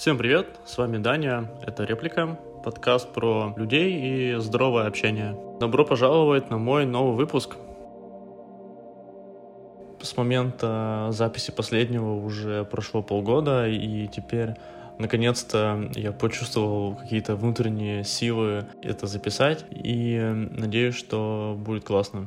Всем привет, с вами Даня, это Реплика, подкаст про людей и здоровое общение. Добро пожаловать на мой новый выпуск. С момента записи последнего уже прошло полгода, и теперь наконец-то я почувствовал какие-то внутренние силы это записать, и надеюсь, что будет классно.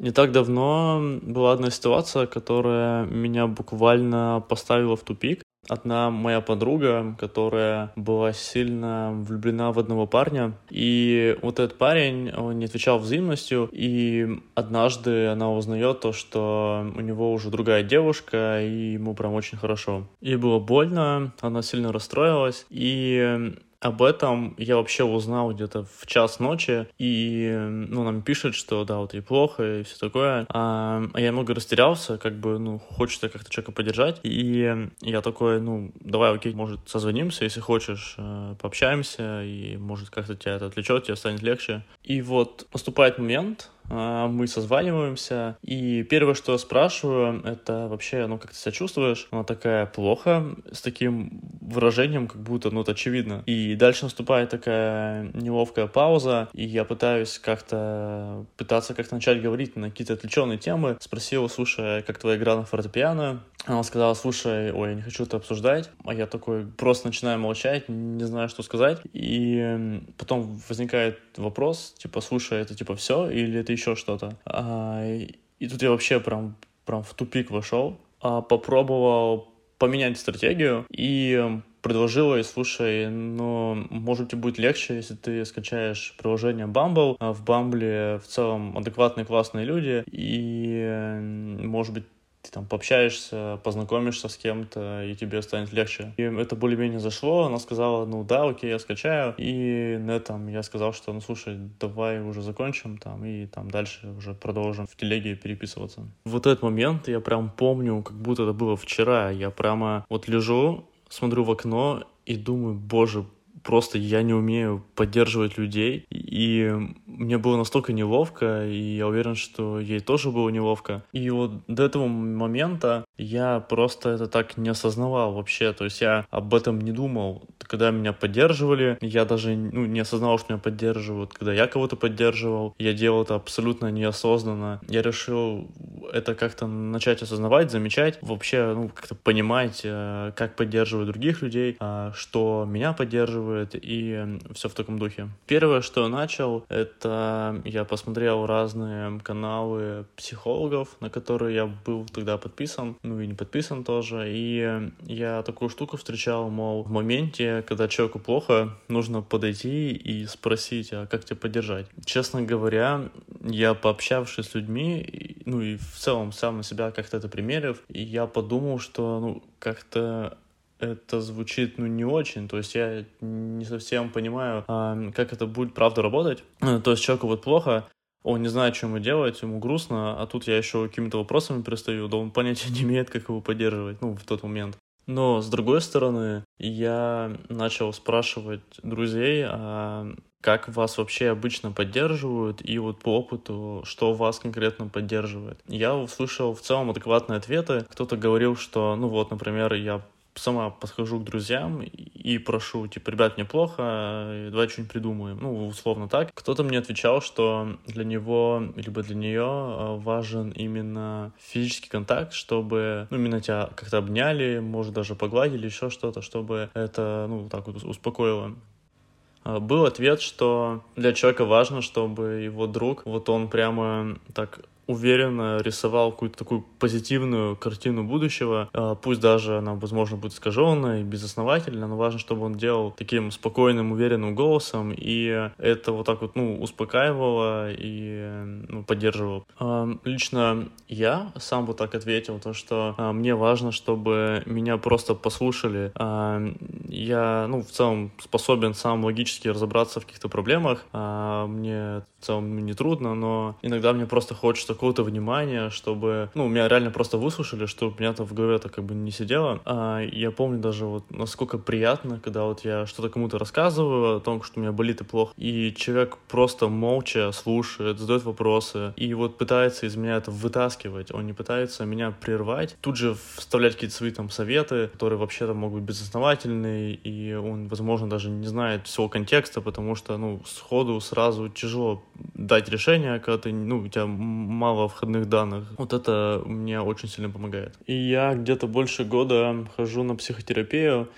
Не так давно была одна ситуация, которая меня буквально поставила в тупик одна моя подруга, которая была сильно влюблена в одного парня, и вот этот парень, он не отвечал взаимностью, и однажды она узнает то, что у него уже другая девушка, и ему прям очень хорошо. Ей было больно, она сильно расстроилась, и об этом я вообще узнал где-то в час ночи, и, ну, нам пишет, что, да, вот ей плохо и все такое, а, а я много растерялся, как бы, ну, хочется как-то человека поддержать, и я такой, ну, давай, окей, может, созвонимся, если хочешь, э, пообщаемся, и, может, как-то тебя это отвлечет, тебе станет легче. И вот наступает момент, мы созваниваемся, и первое, что я спрашиваю, это вообще, ну, как ты себя чувствуешь? Она такая плохо, с таким выражением, как будто, ну, это очевидно. И дальше наступает такая неловкая пауза, и я пытаюсь как-то, пытаться как-то начать говорить на какие-то отвлеченные темы. Спросила, слушай, как твоя игра на фортепиано? Она сказала, слушай, ой, я не хочу это обсуждать. А я такой просто начинаю молчать, не знаю, что сказать. И потом возникает вопрос, типа, слушай, это типа все или это еще что-то? А, и тут я вообще прям, прям в тупик вошел. А, попробовал поменять стратегию и предложила ей, слушай, ну, может тебе будет легче, если ты скачаешь приложение Bumble. А в Bumble в целом адекватные, классные люди, и, может быть, ты там пообщаешься, познакомишься с кем-то, и тебе станет легче. И это более-менее зашло, она сказала, ну да, окей, я скачаю, и на этом я сказал, что, ну слушай, давай уже закончим там, и там дальше уже продолжим в телеге переписываться. Вот этот момент я прям помню, как будто это было вчера, я прямо вот лежу, смотрю в окно и думаю, боже, просто я не умею поддерживать людей, и мне было настолько неловко, и я уверен, что ей тоже было неловко. И вот до этого момента я просто это так не осознавал вообще, то есть я об этом не думал. Когда меня поддерживали, я даже ну, не осознавал, что меня поддерживают. Когда я кого-то поддерживал, я делал это абсолютно неосознанно. Я решил это как-то начать осознавать, замечать, вообще ну, как-то понимать, э, как поддерживать других людей, а, что меня поддерживает, и все в таком духе. Первое, что я начал, это я посмотрел разные каналы психологов, на которые я был тогда подписан, ну и не подписан тоже, и я такую штуку встречал, мол, в моменте, когда человеку плохо, нужно подойти и спросить, а как тебя поддержать. Честно говоря, я пообщавшись с людьми, ну и в целом сам на себя как-то это примерив, и я подумал, что ну как-то это звучит, ну, не очень, то есть я не совсем понимаю, а, как это будет правда работать. Ну, то есть человеку вот плохо, он не знает, что ему делать, ему грустно, а тут я еще какими-то вопросами пристаю, да он понятия не имеет, как его поддерживать, ну, в тот момент. Но, с другой стороны, я начал спрашивать друзей, а как вас вообще обычно поддерживают, и вот по опыту, что вас конкретно поддерживает. Я услышал в целом адекватные ответы. Кто-то говорил, что, ну вот, например, я сама подхожу к друзьям и прошу, типа, ребят, мне плохо, давай что-нибудь придумаем. Ну, условно так. Кто-то мне отвечал, что для него, либо для нее э, важен именно физический контакт, чтобы, ну, именно тебя как-то обняли, может, даже погладили, еще что-то, чтобы это, ну, так вот успокоило. А, был ответ, что для человека важно, чтобы его друг, вот он прямо так уверенно рисовал какую-то такую позитивную картину будущего, а, пусть даже она, возможно, будет искаженная и безосновательная, но важно, чтобы он делал таким спокойным, уверенным голосом, и это вот так вот, ну, успокаивало и ну, поддерживало. А, лично я сам вот так ответил, то, что а, мне важно, чтобы меня просто послушали. Я, ну, в целом способен сам логически разобраться в каких-то проблемах, мне в целом не трудно, но иногда мне просто хочется какого-то внимания, чтобы, ну, меня реально просто выслушали, чтобы меня там в голове это как бы не сидело. А я помню даже вот насколько приятно, когда вот я что-то кому-то рассказываю о том, что у меня болит и плохо, и человек просто молча слушает, задает вопросы, и вот пытается из меня это вытаскивать, он не пытается меня прервать, тут же вставлять какие-то свои там советы, которые вообще-то могут быть безосновательные, и он, возможно, даже не знает всего контекста, потому что, ну, сходу сразу тяжело дать решение, когда ты, ну, у тебя мало входных данных. Вот это мне очень сильно помогает. И я где-то больше года хожу на психотерапию,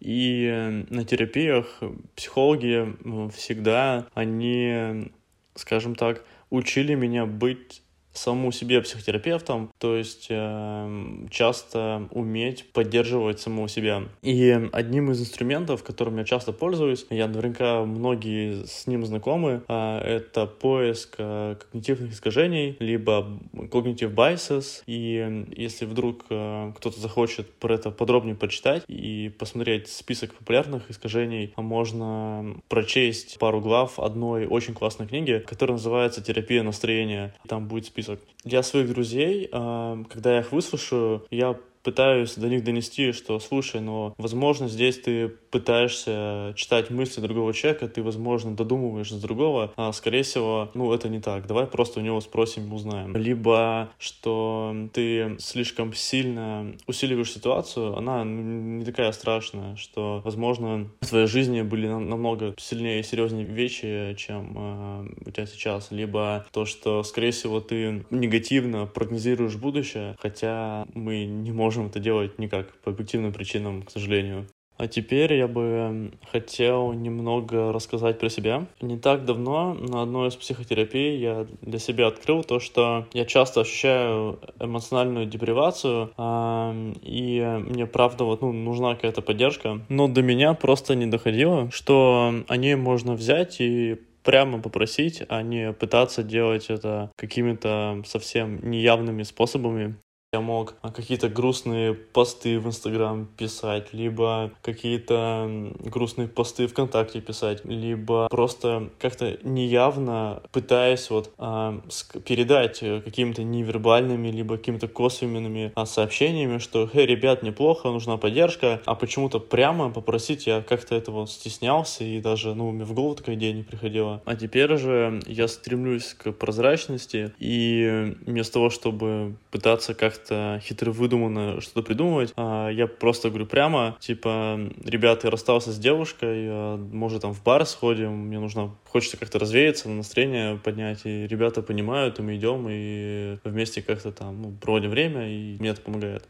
и на терапиях психологи всегда, они, скажем так, учили меня быть саму себе психотерапевтом, то есть э, часто уметь поддерживать самого себя. И одним из инструментов, которым я часто пользуюсь, я наверняка многие с ним знакомы, э, это поиск э, когнитивных искажений, либо cognitive biases. И если вдруг э, кто-то захочет про это подробнее почитать и посмотреть список популярных искажений, можно прочесть пару глав одной очень классной книги, которая называется «Терапия настроения». Там будет список список. Для своих друзей, а, когда я их выслушаю, я пытаюсь до них донести, что слушай, но возможно здесь ты пытаешься читать мысли другого человека, ты, возможно, додумываешь с другого, а скорее всего, ну, это не так. Давай просто у него спросим, узнаем. Либо, что ты слишком сильно усиливаешь ситуацию, она не такая страшная, что, возможно, в твоей жизни были намного сильнее и серьезнее вещи, чем э, у тебя сейчас. Либо то, что, скорее всего, ты негативно прогнозируешь будущее, хотя мы не можем это делать никак по объективным причинам, к сожалению. А теперь я бы хотел немного рассказать про себя. Не так давно на одной из психотерапий я для себя открыл то, что я часто ощущаю эмоциональную депривацию, и мне правда вот ну, нужна какая-то поддержка. Но до меня просто не доходило, что о ней можно взять и прямо попросить, а не пытаться делать это какими-то совсем неявными способами. Я мог какие-то грустные посты в Инстаграм писать, либо какие-то грустные посты ВКонтакте писать, либо просто как-то неявно пытаясь вот а, передать какими-то невербальными, либо какими-то косвенными а, сообщениями, что «Эй, ребят, неплохо, нужна поддержка», а почему-то прямо попросить я как-то этого стеснялся, и даже, ну, мне в голову такая идея не приходила. А теперь же я стремлюсь к прозрачности, и вместо того, чтобы пытаться как как-то хитро выдуманно что-то придумывать. А я просто говорю прямо, типа, ребята, я расстался с девушкой, а, может, там в бар сходим, мне нужно, хочется как-то развеяться, настроение поднять, и ребята понимают, и мы идем, и вместе как-то там ну, проводим время, и мне это помогает.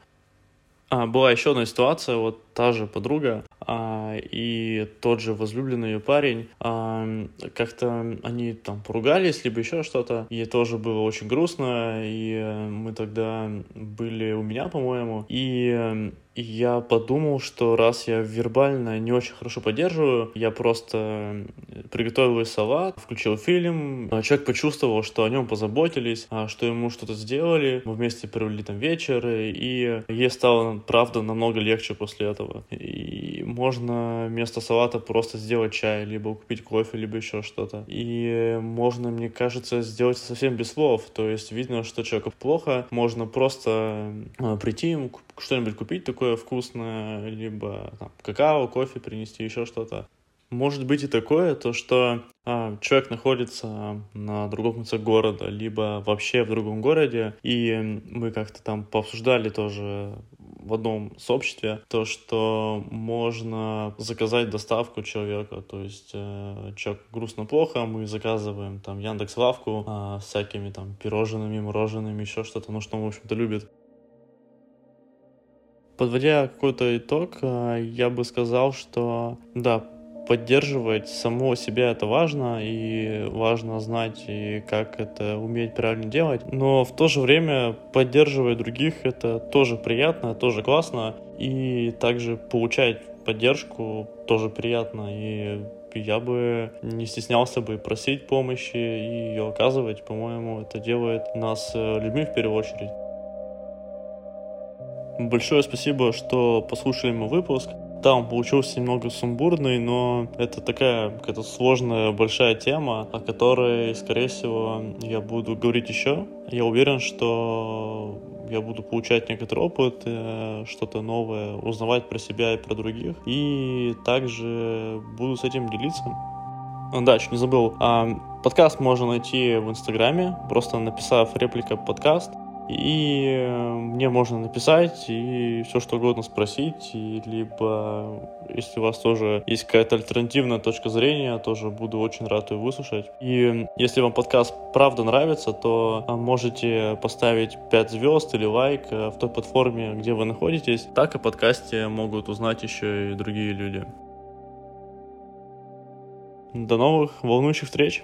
А, была еще одна ситуация, вот та же подруга а, и тот же возлюбленный ее парень, а, как-то они там поругались, либо еще что-то, и тоже было очень грустно, и мы тогда были у меня, по-моему, и и я подумал, что раз я вербально не очень хорошо поддерживаю, я просто приготовил салат, включил фильм, а человек почувствовал, что о нем позаботились, а что ему что-то сделали, мы вместе провели там вечер, и ей стало, правда, намного легче после этого. И можно вместо салата просто сделать чай, либо купить кофе, либо еще что-то. И можно, мне кажется, сделать совсем без слов, то есть видно, что человеку плохо, можно просто а, прийти ему что-нибудь купить такое вкусное, либо там, какао, кофе принести, еще что-то. Может быть и такое, то что а, человек находится на другом конце города, либо вообще в другом городе, и мы как-то там пообсуждали тоже в одном сообществе, то, что можно заказать доставку человека, то есть э, человек грустно плохо, мы заказываем там Яндекс Лавку э, всякими там пирожными, мороженными, еще что-то, ну что он, в общем-то, любит. Подводя какой-то итог, э, я бы сказал, что да, поддерживать самого себя это важно, и важно знать, и как это уметь правильно делать. Но в то же время поддерживать других это тоже приятно, тоже классно, и также получать поддержку тоже приятно, и я бы не стеснялся бы просить помощи и ее оказывать. По-моему, это делает нас э, людьми в первую очередь. Большое спасибо, что послушали мой выпуск. Он получился немного сумбурный, но это такая какая-то сложная, большая тема, о которой, скорее всего, я буду говорить еще. Я уверен, что я буду получать некоторый опыт, э, что-то новое, узнавать про себя и про других, и также буду с этим делиться. Да, чуть не забыл. А, подкаст можно найти в Инстаграме, просто написав реплика подкаст. И э, мне можно написать и все что угодно спросить, и либо если у вас тоже есть какая-то альтернативная точка зрения, тоже буду очень рад ее выслушать. И если вам подкаст правда нравится, то а, можете поставить 5 звезд или лайк э, в той платформе, где вы находитесь. Так о подкасте могут узнать еще и другие люди. До новых волнующих встреч!